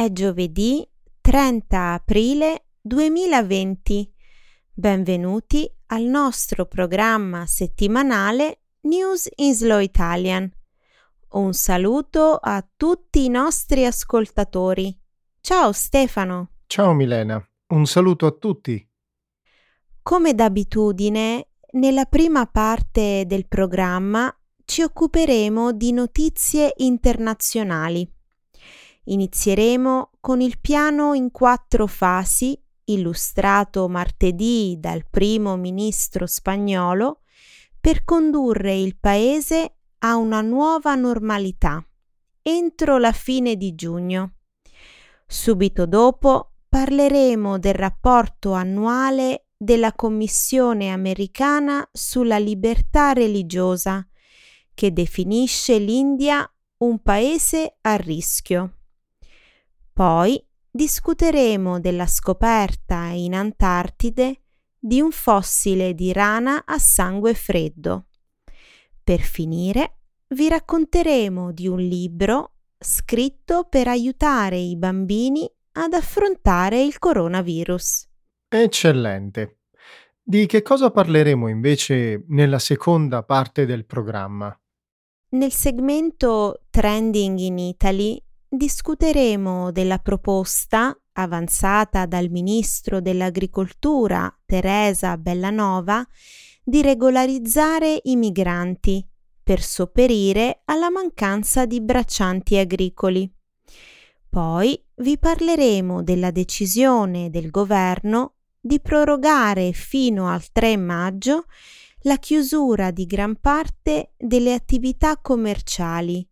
È giovedì 30 aprile 2020. Benvenuti al nostro programma settimanale News in Slow Italian. Un saluto a tutti i nostri ascoltatori. Ciao Stefano. Ciao Milena, un saluto a tutti. Come d'abitudine, nella prima parte del programma ci occuperemo di notizie internazionali. Inizieremo con il piano in quattro fasi illustrato martedì dal primo ministro spagnolo per condurre il paese a una nuova normalità entro la fine di giugno. Subito dopo parleremo del rapporto annuale della Commissione americana sulla libertà religiosa, che definisce l'India un paese a rischio. Poi discuteremo della scoperta in Antartide di un fossile di rana a sangue freddo. Per finire, vi racconteremo di un libro scritto per aiutare i bambini ad affrontare il coronavirus. Eccellente. Di che cosa parleremo invece nella seconda parte del programma? Nel segmento Trending in Italy discuteremo della proposta avanzata dal ministro dell'Agricoltura Teresa Bellanova di regolarizzare i migranti per sopperire alla mancanza di braccianti agricoli. Poi vi parleremo della decisione del governo di prorogare fino al 3 maggio la chiusura di gran parte delle attività commerciali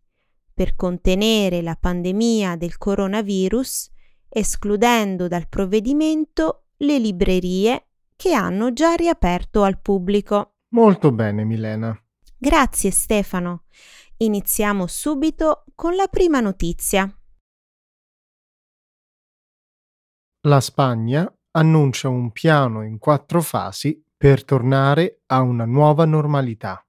per contenere la pandemia del coronavirus, escludendo dal provvedimento le librerie che hanno già riaperto al pubblico. Molto bene, Milena. Grazie Stefano. Iniziamo subito con la prima notizia. La Spagna annuncia un piano in quattro fasi per tornare a una nuova normalità.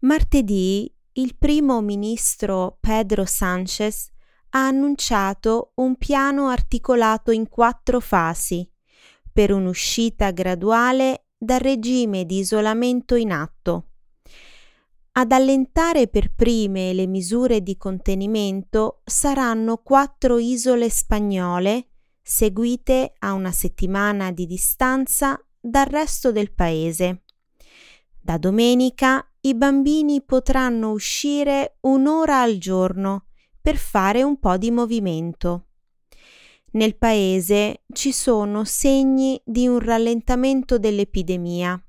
Martedì il primo ministro Pedro Sánchez ha annunciato un piano articolato in quattro fasi per un'uscita graduale dal regime di isolamento in atto. Ad allentare per prime le misure di contenimento saranno quattro isole spagnole seguite a una settimana di distanza dal resto del paese. Da domenica i bambini potranno uscire un'ora al giorno per fare un po' di movimento. Nel paese ci sono segni di un rallentamento dell'epidemia.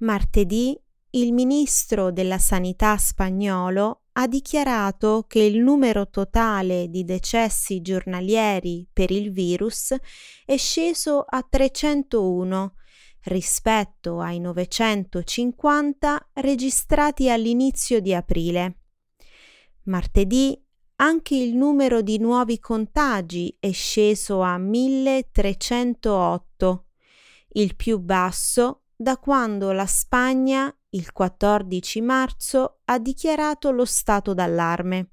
Martedì il ministro della Sanità spagnolo ha dichiarato che il numero totale di decessi giornalieri per il virus è sceso a 301 rispetto ai 950 registrati all'inizio di aprile. Martedì anche il numero di nuovi contagi è sceso a 1308, il più basso da quando la Spagna il 14 marzo ha dichiarato lo stato d'allarme.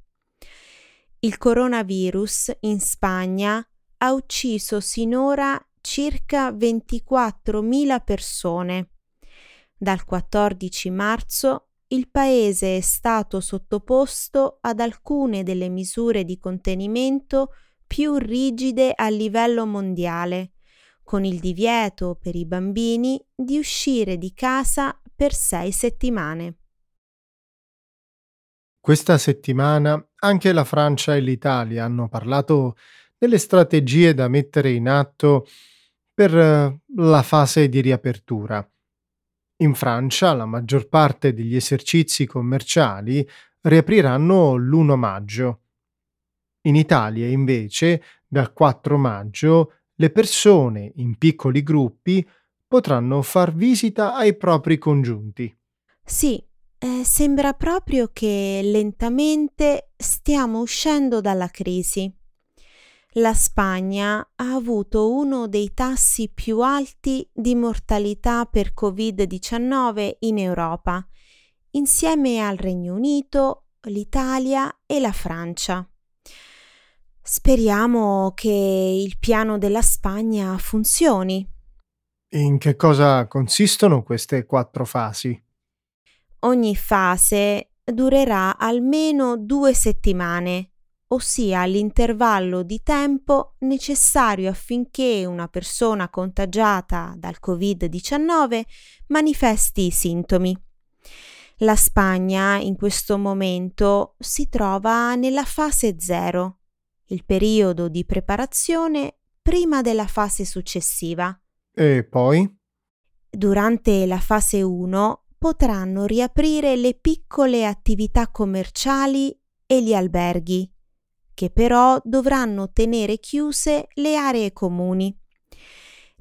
Il coronavirus in Spagna ha ucciso sinora circa 24.000 persone. Dal 14 marzo il paese è stato sottoposto ad alcune delle misure di contenimento più rigide a livello mondiale, con il divieto per i bambini di uscire di casa per sei settimane. Questa settimana anche la Francia e l'Italia hanno parlato delle strategie da mettere in atto per eh, la fase di riapertura. In Francia la maggior parte degli esercizi commerciali riapriranno l'1 maggio. In Italia invece dal 4 maggio le persone in piccoli gruppi potranno far visita ai propri congiunti. Sì, eh, sembra proprio che lentamente stiamo uscendo dalla crisi. La Spagna ha avuto uno dei tassi più alti di mortalità per Covid-19 in Europa, insieme al Regno Unito, l'Italia e la Francia. Speriamo che il piano della Spagna funzioni. In che cosa consistono queste quattro fasi? Ogni fase durerà almeno due settimane, ossia l'intervallo di tempo necessario affinché una persona contagiata dal Covid-19 manifesti i sintomi. La Spagna in questo momento si trova nella fase 0, il periodo di preparazione prima della fase successiva. E poi? Durante la fase 1 potranno riaprire le piccole attività commerciali e gli alberghi, che però dovranno tenere chiuse le aree comuni.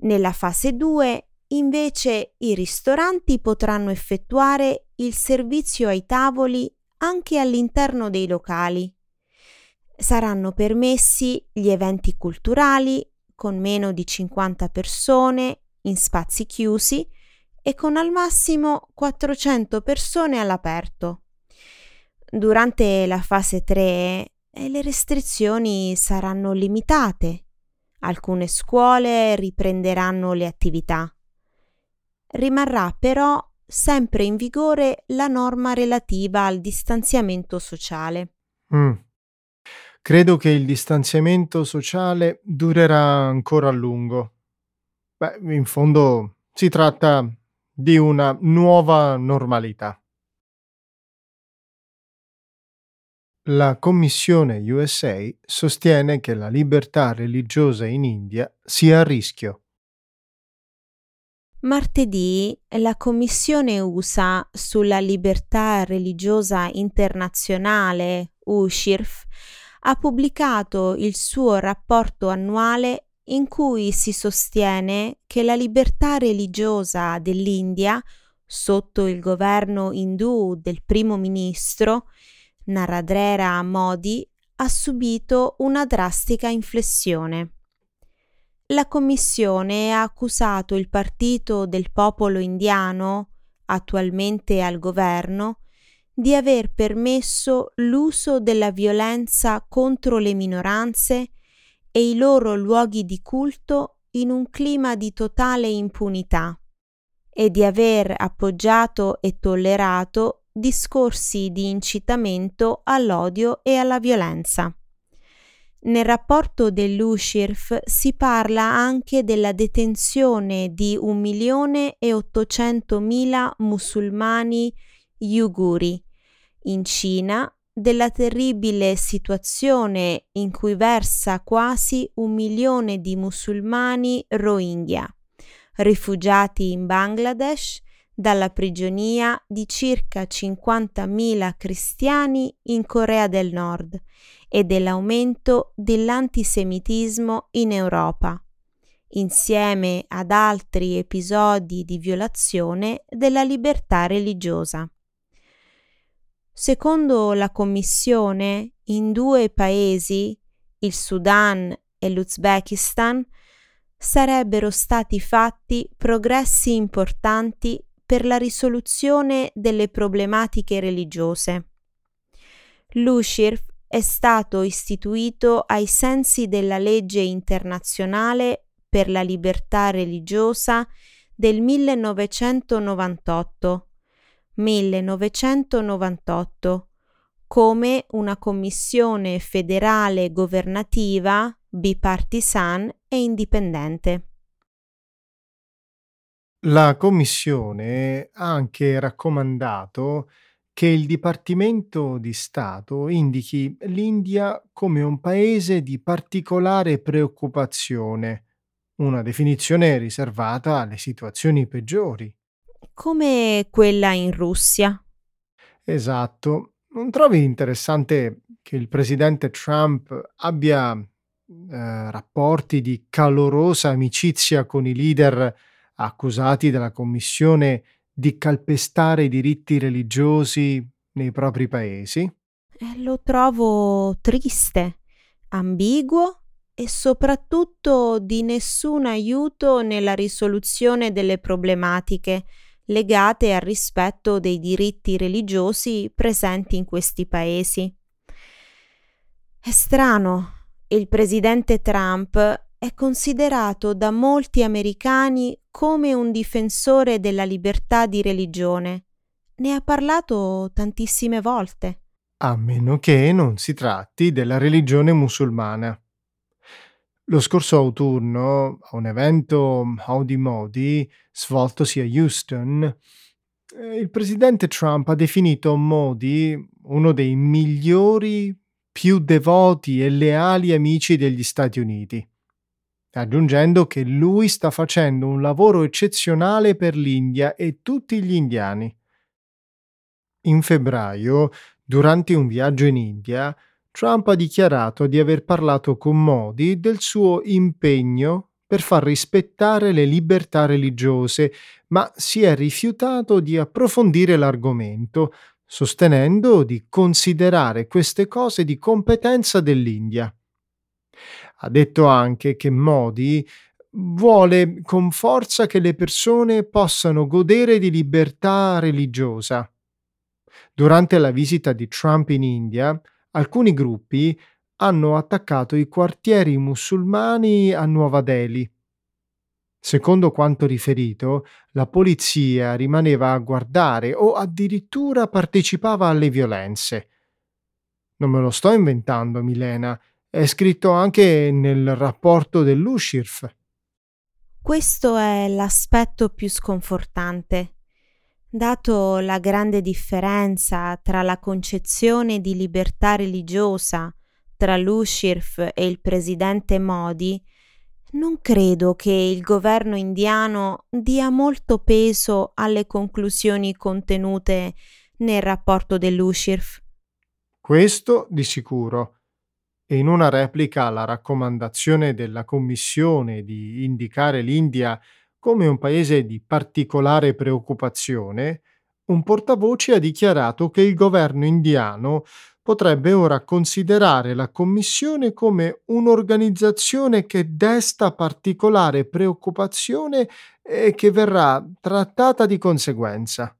Nella fase 2 invece i ristoranti potranno effettuare il servizio ai tavoli anche all'interno dei locali. Saranno permessi gli eventi culturali con meno di 50 persone in spazi chiusi e con al massimo 400 persone all'aperto. Durante la fase 3 eh, le restrizioni saranno limitate. Alcune scuole riprenderanno le attività. Rimarrà però sempre in vigore la norma relativa al distanziamento sociale. Mm. Credo che il distanziamento sociale durerà ancora a lungo. Beh, in fondo si tratta di una nuova normalità. La Commissione USA sostiene che la libertà religiosa in India sia a rischio. Martedì la Commissione USA sulla libertà religiosa internazionale, USHIRF, ha pubblicato il suo rapporto annuale in cui si sostiene che la libertà religiosa dell'India, sotto il governo indù del primo ministro Narendra Modi, ha subito una drastica inflessione. La Commissione ha accusato il Partito del Popolo Indiano, attualmente al governo, di aver permesso l'uso della violenza contro le minoranze e i loro luoghi di culto in un clima di totale impunità e di aver appoggiato e tollerato discorsi di incitamento all'odio e alla violenza. Nel rapporto dell'USHIRF si parla anche della detenzione di 1.800.000 musulmani uiguri in Cina, della terribile situazione in cui versa quasi un milione di musulmani Rohingya, rifugiati in Bangladesh dalla prigionia di circa 50.000 cristiani in Corea del Nord e dell'aumento dell'antisemitismo in Europa, insieme ad altri episodi di violazione della libertà religiosa. Secondo la Commissione, in due paesi, il Sudan e l'Uzbekistan, sarebbero stati fatti progressi importanti per la risoluzione delle problematiche religiose. L'USHIRF è stato istituito ai sensi della legge internazionale per la libertà religiosa del 1998, 1998 come una commissione federale governativa bipartisan e indipendente. La Commissione ha anche raccomandato che il Dipartimento di Stato indichi l'India come un paese di particolare preoccupazione, una definizione riservata alle situazioni peggiori. Come quella in Russia. Esatto. Non trovi interessante che il presidente Trump abbia eh, rapporti di calorosa amicizia con i leader accusati dalla Commissione di calpestare i diritti religiosi nei propri paesi? Eh, lo trovo triste, ambiguo e soprattutto di nessun aiuto nella risoluzione delle problematiche legate al rispetto dei diritti religiosi presenti in questi paesi. È strano Il presidente Trump è considerato da molti americani come un difensore della libertà di religione. Ne ha parlato tantissime volte. A meno che non si tratti della religione musulmana. Lo scorso autunno, a un evento Howdy Modi svoltosi a Houston, eh, il presidente Trump ha definito Modi uno dei migliori, più devoti e leali amici degli Stati Uniti, aggiungendo che lui sta facendo un lavoro eccezionale per l'India e tutti gli indiani. In febbraio, durante un viaggio in India, Trump ha dichiarato di aver parlato con Modi del suo impegno per far rispettare le libertà religiose, ma si è rifiutato di approfondire l'argomento, sostenendo di considerare queste cose di competenza dell'India. Ha detto anche che Modi vuole con forza che le persone possano godere di libertà religiosa. Durante la visita di Trump in India, alcuni gruppi hanno attaccato i quartieri musulmani a Nuova Delhi. Secondo quanto riferito, la polizia rimaneva a guardare o addirittura partecipava alle violenze. Non me lo sto inventando, Milena, è scritto anche nel rapporto dell'USHIRF. Questo è l'aspetto più sconfortante dato la grande differenza tra la concezione di libertà religiosa tra l'Ushirf e il presidente Modi, non credo che il governo indiano dia molto peso alle conclusioni contenute nel rapporto dell'Ushirf. Questo di sicuro. E in una replica alla raccomandazione della Commissione di indicare l'India come un paese di particolare preoccupazione, un portavoce ha dichiarato che il governo indiano potrebbe ora considerare la Commissione come un'organizzazione che desta particolare preoccupazione e che verrà trattata di conseguenza.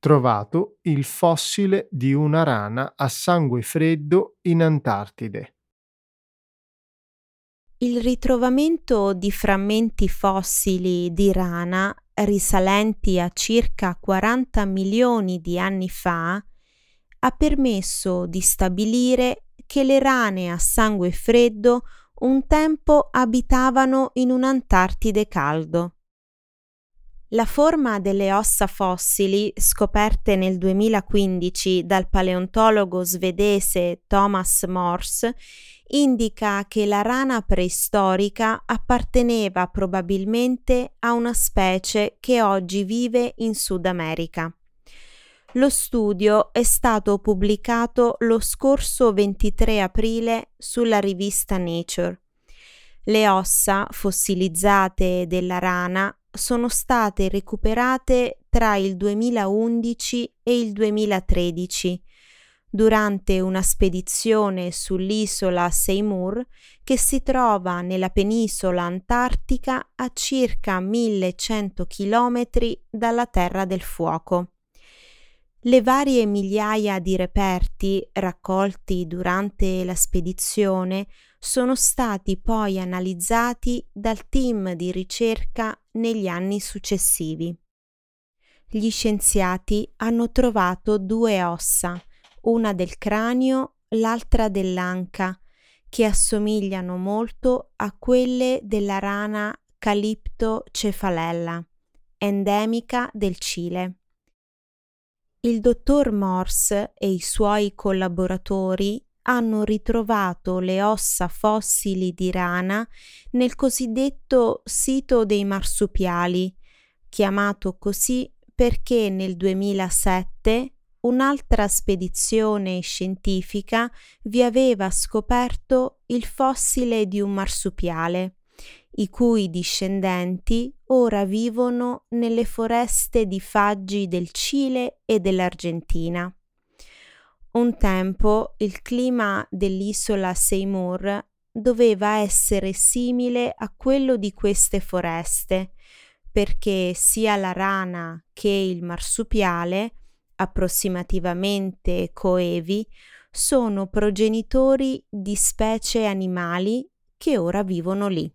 Trovato il fossile di una rana a sangue freddo in Antartide. Il ritrovamento di frammenti fossili di rana risalenti a circa 40 milioni di anni fa ha permesso di stabilire che le rane a sangue freddo un tempo abitavano in un Antartide caldo. La forma delle ossa fossili scoperte nel 2015 dal paleontologo svedese Thomas Morse indica che la rana preistorica apparteneva probabilmente a una specie che oggi vive in Sud America. Lo studio è stato pubblicato lo scorso 23 aprile sulla rivista Nature. Le ossa fossilizzate della rana sono state recuperate tra il 2011 e il 2013 durante una spedizione sull'isola Seymour che si trova nella penisola antartica a circa 1100 km dalla Terra del Fuoco. Le varie migliaia di reperti raccolti durante la spedizione sono stati poi analizzati dal team di ricerca negli anni successivi. Gli scienziati hanno trovato due ossa, una del cranio, l'altra dell'anca, che assomigliano molto a quelle della rana Calipto cefalella, endemica del Cile. Il dottor Morse e i suoi collaboratori hanno ritrovato le ossa fossili di rana nel cosiddetto sito dei marsupiali, chiamato così perché nel 2007 un'altra spedizione scientifica vi aveva scoperto il fossile di un marsupiale, i cui discendenti ora vivono nelle foreste di faggi del Cile e dell'Argentina. Un tempo il clima dell'isola Seymour doveva essere simile a quello di queste foreste, perché sia la rana che il marsupiale approssimativamente coevi, sono progenitori di specie animali che ora vivono lì.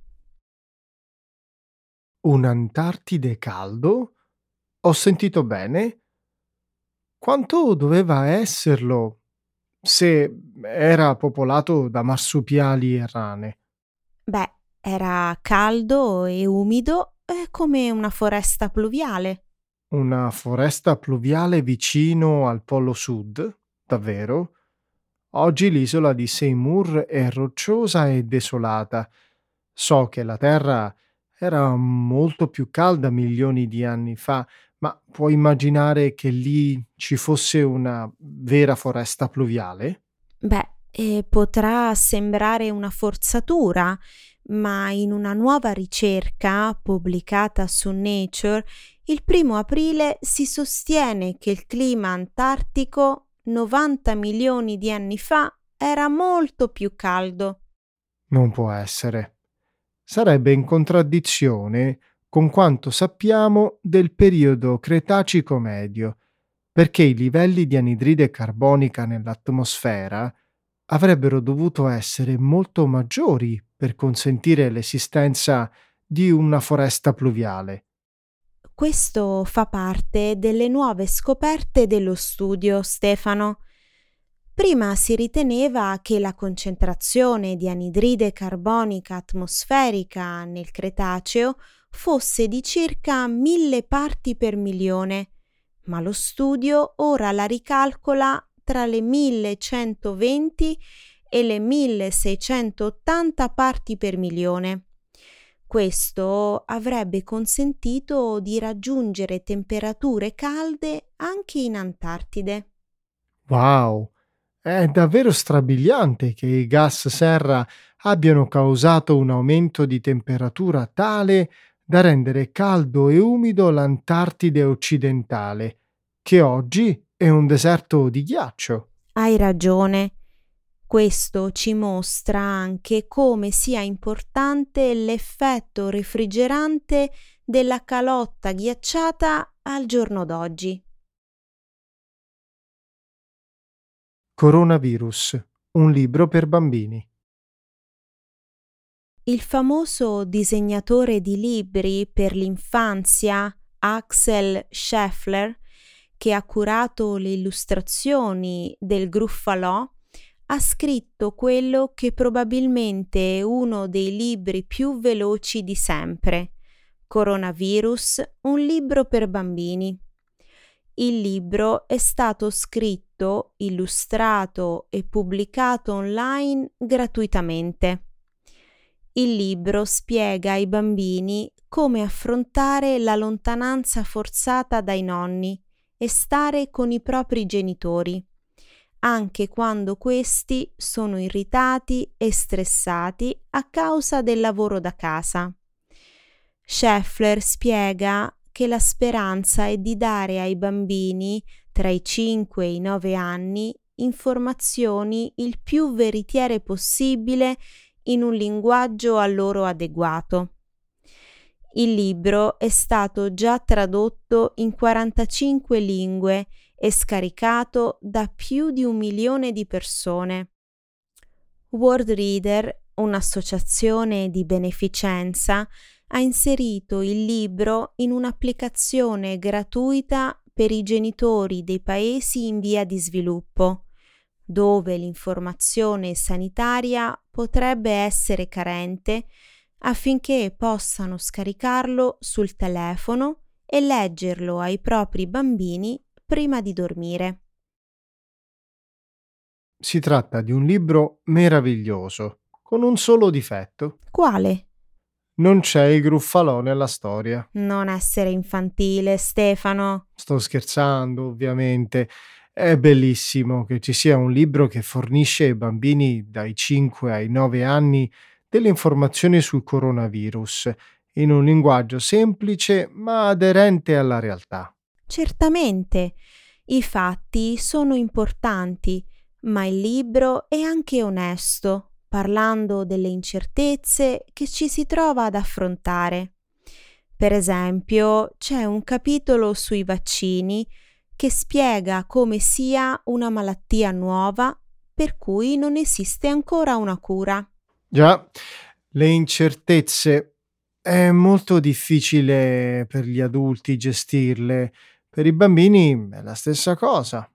Un'Antartide caldo? Ho sentito bene? Quanto doveva esserlo se era popolato da marsupiali e rane? Beh, era caldo e umido eh, come una foresta pluviale. Una foresta pluviale vicino al Polo Sud? Davvero? Oggi l'isola di Seymour è rocciosa e desolata. So che la Terra era molto più calda milioni di anni fa, ma puoi immaginare che lì ci fosse una vera foresta pluviale? Beh, eh, potrà sembrare una forzatura, ma in una nuova ricerca pubblicata su Nature, il primo aprile si sostiene che il clima antartico 90 milioni di anni fa era molto più caldo. Non può essere. Sarebbe in contraddizione con quanto sappiamo del periodo Cretacico medio, perché i livelli di anidride carbonica nell'atmosfera avrebbero dovuto essere molto maggiori per consentire l'esistenza di una foresta pluviale. Questo fa parte delle nuove scoperte dello studio, Stefano. Prima si riteneva che la concentrazione di anidride carbonica atmosferica nel Cretaceo fosse di circa mille parti per milione, ma lo studio ora la ricalcola tra le 1120 e le 1680 parti per milione. Questo avrebbe consentito di raggiungere temperature calde anche in Antartide. Wow! È davvero strabiliante che i gas serra abbiano causato un aumento di temperatura tale da rendere caldo e umido l'Antartide occidentale, che oggi è un deserto di ghiaccio. Hai ragione. Questo ci mostra anche come sia importante l'effetto refrigerante della calotta ghiacciata al giorno d'oggi. Coronavirus, un libro per bambini. Il famoso disegnatore di libri per l'infanzia Axel Scheffler che ha curato le illustrazioni del Gruffalò, ha scritto quello che probabilmente è uno dei libri più veloci di sempre, Coronavirus, un libro per bambini. Il libro è stato scritto, illustrato e pubblicato online gratuitamente. Il libro spiega ai bambini come affrontare la lontananza forzata dai nonni e stare con i propri genitori, anche quando questi sono irritati e stressati a causa del lavoro da casa. Scheffler spiega che la speranza è di dare ai bambini tra i 5 e i 9 anni informazioni il più veritiere possibile in un linguaggio a loro adeguato. Il libro è stato già tradotto in 45 lingue e scaricato da più di un milione di persone. World Reader, un'associazione di beneficenza, ha inserito il libro in un'applicazione gratuita per i genitori dei paesi in via di sviluppo, dove l'informazione sanitaria potrebbe essere carente affinché possano scaricarlo sul telefono e leggerlo ai propri bambini prima di dormire. Si tratta di un libro meraviglioso, con un solo difetto. Quale? Non c'è il gruffalò nella storia. Non essere infantile, Stefano. Sto scherzando, ovviamente. È bellissimo che ci sia un libro che fornisce ai bambini dai 5 ai 9 anni delle informazioni sul coronavirus in un linguaggio semplice ma aderente alla realtà. Certamente, i fatti sono importanti, ma il libro è anche onesto, parlando delle incertezze che ci si trova ad affrontare. Per esempio, c'è un capitolo sui vaccini che spiega come sia una malattia nuova per cui non esiste ancora una cura. Già, le incertezze è molto difficile per gli adulti gestirle, per i bambini è la stessa cosa.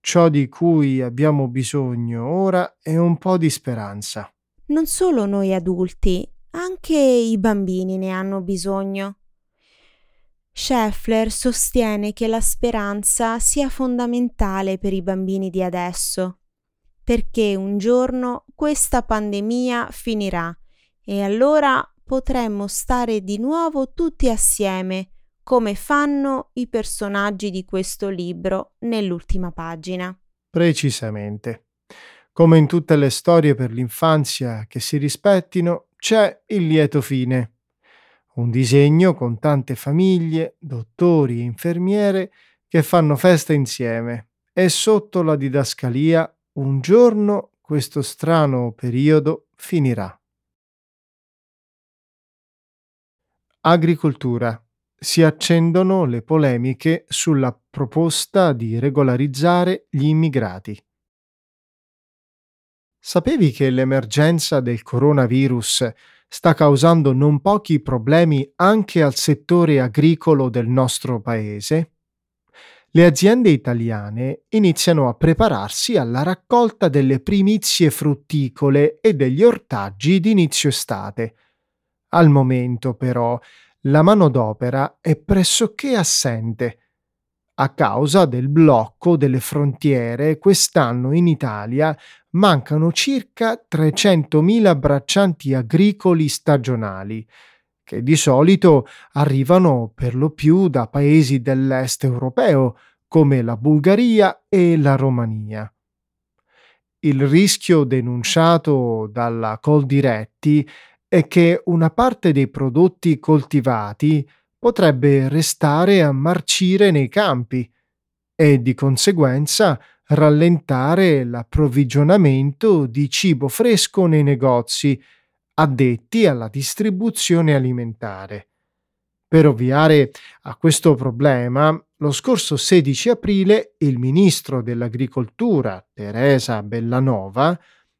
Ciò di cui abbiamo bisogno ora è un po' di speranza. Non solo noi adulti, anche i bambini ne hanno bisogno. Scheffler sostiene che la speranza sia fondamentale per i bambini di adesso, perché un giorno questa pandemia finirà e allora potremmo stare di nuovo tutti assieme come fanno i personaggi di questo libro nell'ultima pagina. Precisamente. Come in tutte le storie per l'infanzia che si rispettino, c'è il lieto fine. Un disegno con tante famiglie, dottori e infermiere che fanno festa insieme e sotto la didascalia un giorno questo strano periodo finirà. Agricoltura si accendono le polemiche sulla proposta di regolarizzare gli immigrati. Sapevi che l'emergenza del coronavirus sta causando non pochi problemi anche al settore agricolo del nostro paese? Le aziende italiane iniziano a prepararsi alla raccolta delle primizie frutticole e degli ortaggi di inizio estate. Al momento, però, la manodopera è pressoché assente. A causa del blocco delle frontiere, quest'anno in Italia mancano circa 300.000 braccianti agricoli stagionali, che di solito arrivano per lo più da paesi dell'est europeo, come la Bulgaria e la Romania. Il rischio denunciato dalla Coldiretti è che una parte dei prodotti coltivati potrebbe restare a marcire nei campi e di conseguenza rallentare l'approvvigionamento di cibo fresco nei negozi addetti alla distribuzione alimentare. Per ovviare a questo problema, lo scorso 16 aprile il ministro dell'Agricoltura, Teresa Bellanova,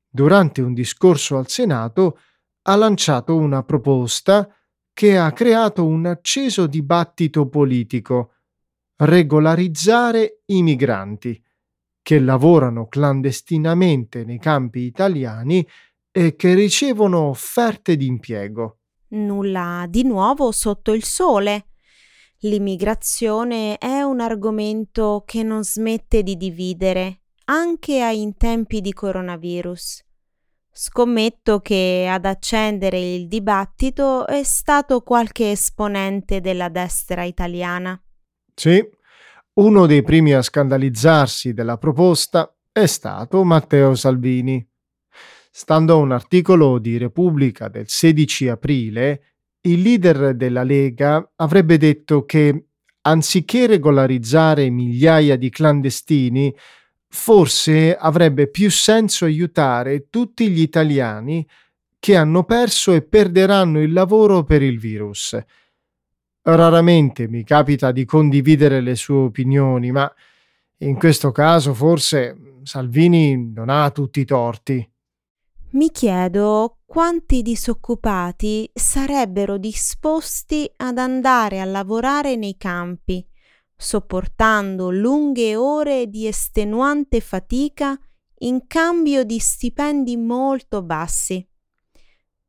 durante un discorso al Senato, ha lanciato una proposta che ha creato un acceso dibattito politico. Regolarizzare i migranti che lavorano clandestinamente nei campi italiani e che ricevono offerte di impiego. Nulla di nuovo sotto il sole. L'immigrazione è un argomento che non smette di dividere, anche in tempi di coronavirus. Scommetto che ad accendere il dibattito è stato qualche esponente della destra italiana. Sì, uno dei primi a scandalizzarsi della proposta è stato Matteo Salvini. Stando a un articolo di Repubblica del 16 aprile, il leader della Lega avrebbe detto che, anziché regolarizzare migliaia di clandestini, forse avrebbe più senso aiutare tutti gli italiani che hanno perso e perderanno il lavoro per il virus. Raramente mi capita di condividere le sue opinioni, ma in questo caso forse Salvini non ha tutti i torti. Mi chiedo quanti disoccupati sarebbero disposti ad andare a lavorare nei campi sopportando lunghe ore di estenuante fatica in cambio di stipendi molto bassi,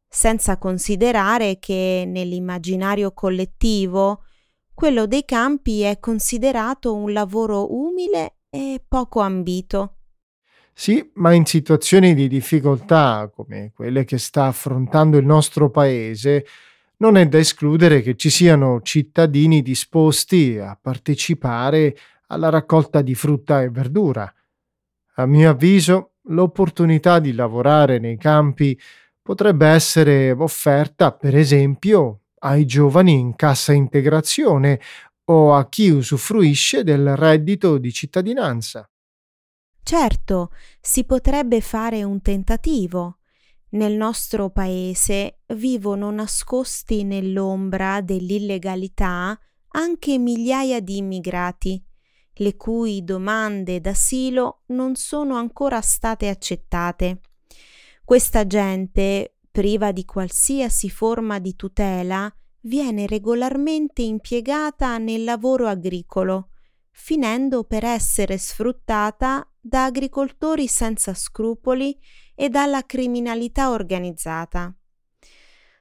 senza considerare che nell'immaginario collettivo quello dei campi è considerato un lavoro umile e poco ambito. Sì, ma in situazioni di difficoltà come quelle che sta affrontando il nostro paese, non è da escludere che ci siano cittadini disposti a partecipare alla raccolta di frutta e verdura. A mio avviso, l'opportunità di lavorare nei campi potrebbe essere offerta, per esempio, ai giovani in cassa integrazione o a chi usufruisce del reddito di cittadinanza. Certo, si potrebbe fare un tentativo, nel nostro paese vivono nascosti nell'ombra dell'illegalità anche migliaia di immigrati le cui domande d'asilo non sono ancora state accettate. Questa gente, priva di qualsiasi forma di tutela, viene regolarmente impiegata nel lavoro agricolo, finendo per essere sfruttata da agricoltori senza scrupoli e dalla criminalità organizzata.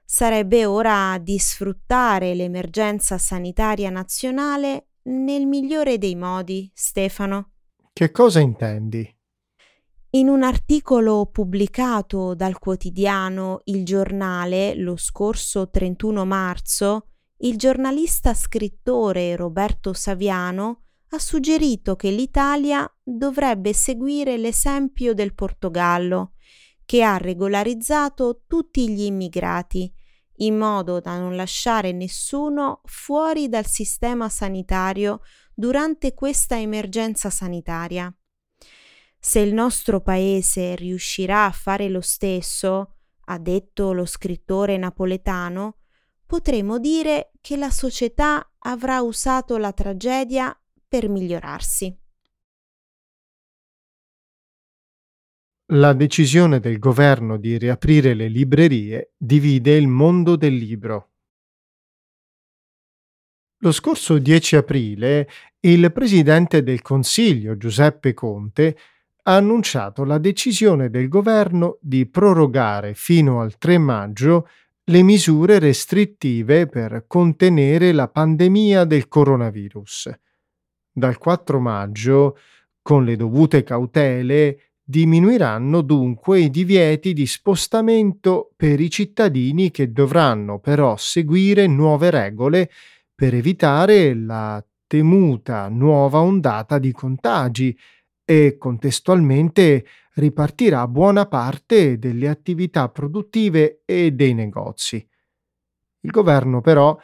Sarebbe ora di sfruttare l'emergenza sanitaria nazionale nel migliore dei modi, Stefano. Che cosa intendi? In un articolo pubblicato dal quotidiano Il Giornale lo scorso 31 marzo, il giornalista scrittore Roberto Saviano ha suggerito che l'Italia dovrebbe seguire l'esempio del Portogallo, che ha regolarizzato tutti gli immigrati, in modo da non lasciare nessuno fuori dal sistema sanitario durante questa emergenza sanitaria. Se il nostro paese riuscirà a fare lo stesso, ha detto lo scrittore napoletano, potremo dire che la società avrà usato la tragedia per migliorarsi. La decisione del governo di riaprire le librerie divide il mondo del libro. Lo scorso 10 aprile il Presidente del Consiglio Giuseppe Conte ha annunciato la decisione del governo di prorogare fino al 3 maggio le misure restrittive per contenere la pandemia del coronavirus. Dal 4 maggio, con le dovute cautele, diminuiranno dunque i divieti di spostamento per i cittadini che dovranno però seguire nuove regole per evitare la temuta nuova ondata di contagi e contestualmente ripartirà buona parte delle attività produttive e dei negozi. Il governo però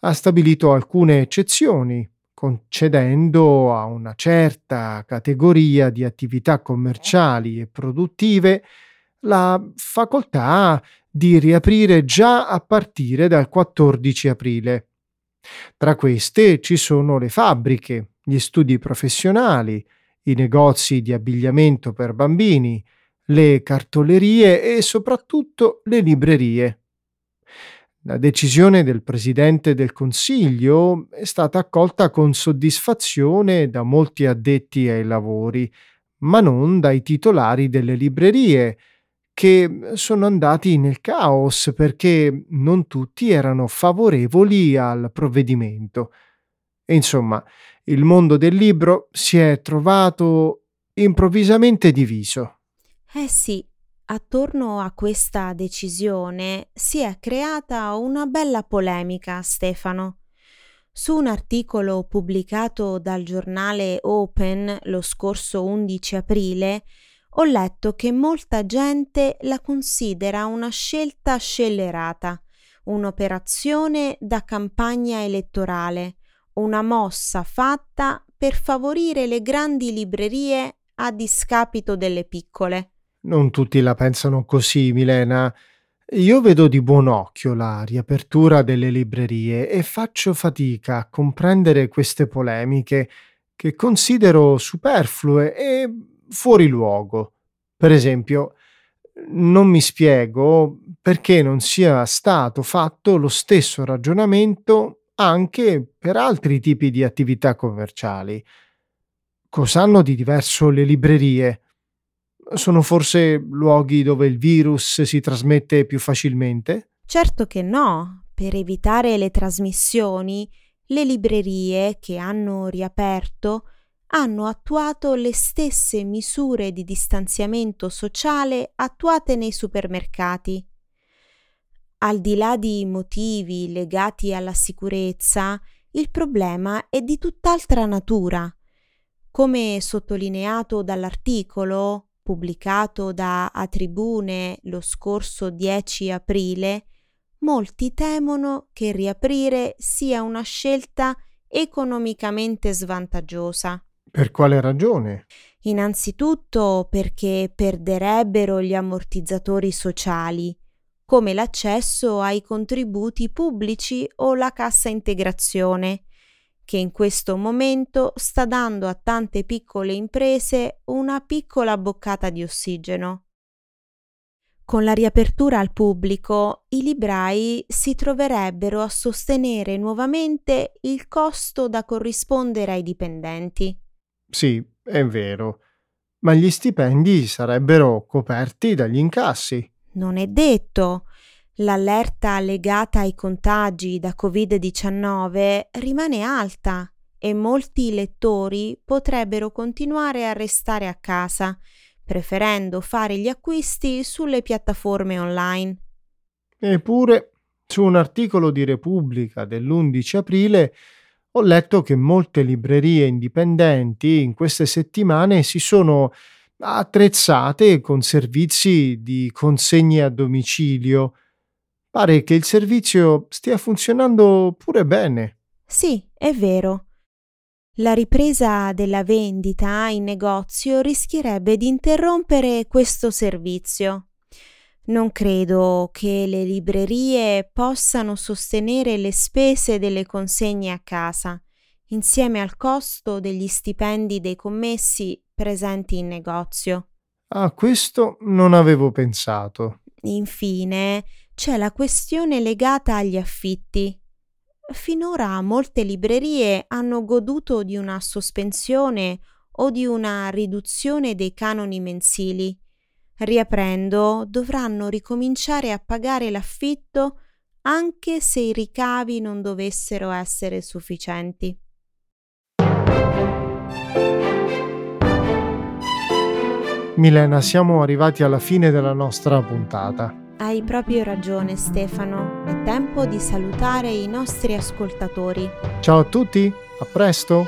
ha stabilito alcune eccezioni concedendo a una certa categoria di attività commerciali e produttive la facoltà di riaprire già a partire dal 14 aprile. Tra queste ci sono le fabbriche, gli studi professionali, i negozi di abbigliamento per bambini, le cartolerie e soprattutto le librerie. La decisione del Presidente del Consiglio è stata accolta con soddisfazione da molti addetti ai lavori, ma non dai titolari delle librerie, che sono andati nel caos perché non tutti erano favorevoli al provvedimento. Insomma, il mondo del libro si è trovato improvvisamente diviso. Eh sì, attorno a questa decisione si è creata una bella polemica, Stefano. Su un articolo pubblicato dal giornale Open lo scorso 11 aprile, ho letto che molta gente la considera una scelta scellerata, un'operazione da campagna elettorale, una mossa fatta per favorire le grandi librerie a discapito delle piccole. Non tutti la pensano così, Milena. Io vedo di buon occhio la riapertura delle librerie e faccio fatica a comprendere queste polemiche che considero superflue e fuori luogo. Per esempio, non mi spiego perché non sia stato fatto lo stesso ragionamento anche per altri tipi di attività commerciali. Cos'hanno di diverso le librerie? Sono forse luoghi dove il virus si trasmette più facilmente? Certo che no. Per evitare le trasmissioni, le librerie che hanno riaperto hanno attuato le stesse misure di distanziamento sociale attuate nei supermercati. Al di là di motivi legati alla sicurezza, il problema è di tutt'altra natura. Come sottolineato dall'articolo, pubblicato da A Tribune lo scorso 10 aprile, molti temono che riaprire sia una scelta economicamente svantaggiosa. Per quale ragione? Innanzitutto perché perderebbero gli ammortizzatori sociali, come l'accesso ai contributi pubblici o la cassa integrazione, che in questo momento sta dando a tante piccole imprese una piccola boccata di ossigeno. Con la riapertura al pubblico, i librai si troverebbero a sostenere nuovamente il costo da corrispondere ai dipendenti. Sì, è vero, ma gli stipendi sarebbero coperti dagli incassi. Non è detto. L'allerta legata ai contagi da Covid-19 rimane alta e molti lettori potrebbero continuare a restare a casa preferendo fare gli acquisti sulle piattaforme online. Eppure, su un articolo di Repubblica dell'11 aprile, ho letto che molte librerie indipendenti in queste settimane si sono attrezzate con servizi di consegne a domicilio. Pare che il servizio stia funzionando pure bene. Sì, è vero. La ripresa della vendita in negozio rischierebbe di interrompere questo servizio. Non credo che le librerie possano sostenere le spese delle consegne a casa, insieme al costo degli stipendi dei commessi presenti in negozio. A questo non avevo pensato. Infine, c'è la questione legata agli affitti. Finora molte librerie hanno goduto di una sospensione o di una riduzione dei canoni mensili. Riaprendo dovranno ricominciare a pagare l'affitto anche se i ricavi non dovessero essere sufficienti. Milena, siamo arrivati alla fine della nostra puntata. Hai proprio ragione Stefano, è tempo di salutare i nostri ascoltatori. Ciao a tutti, a presto!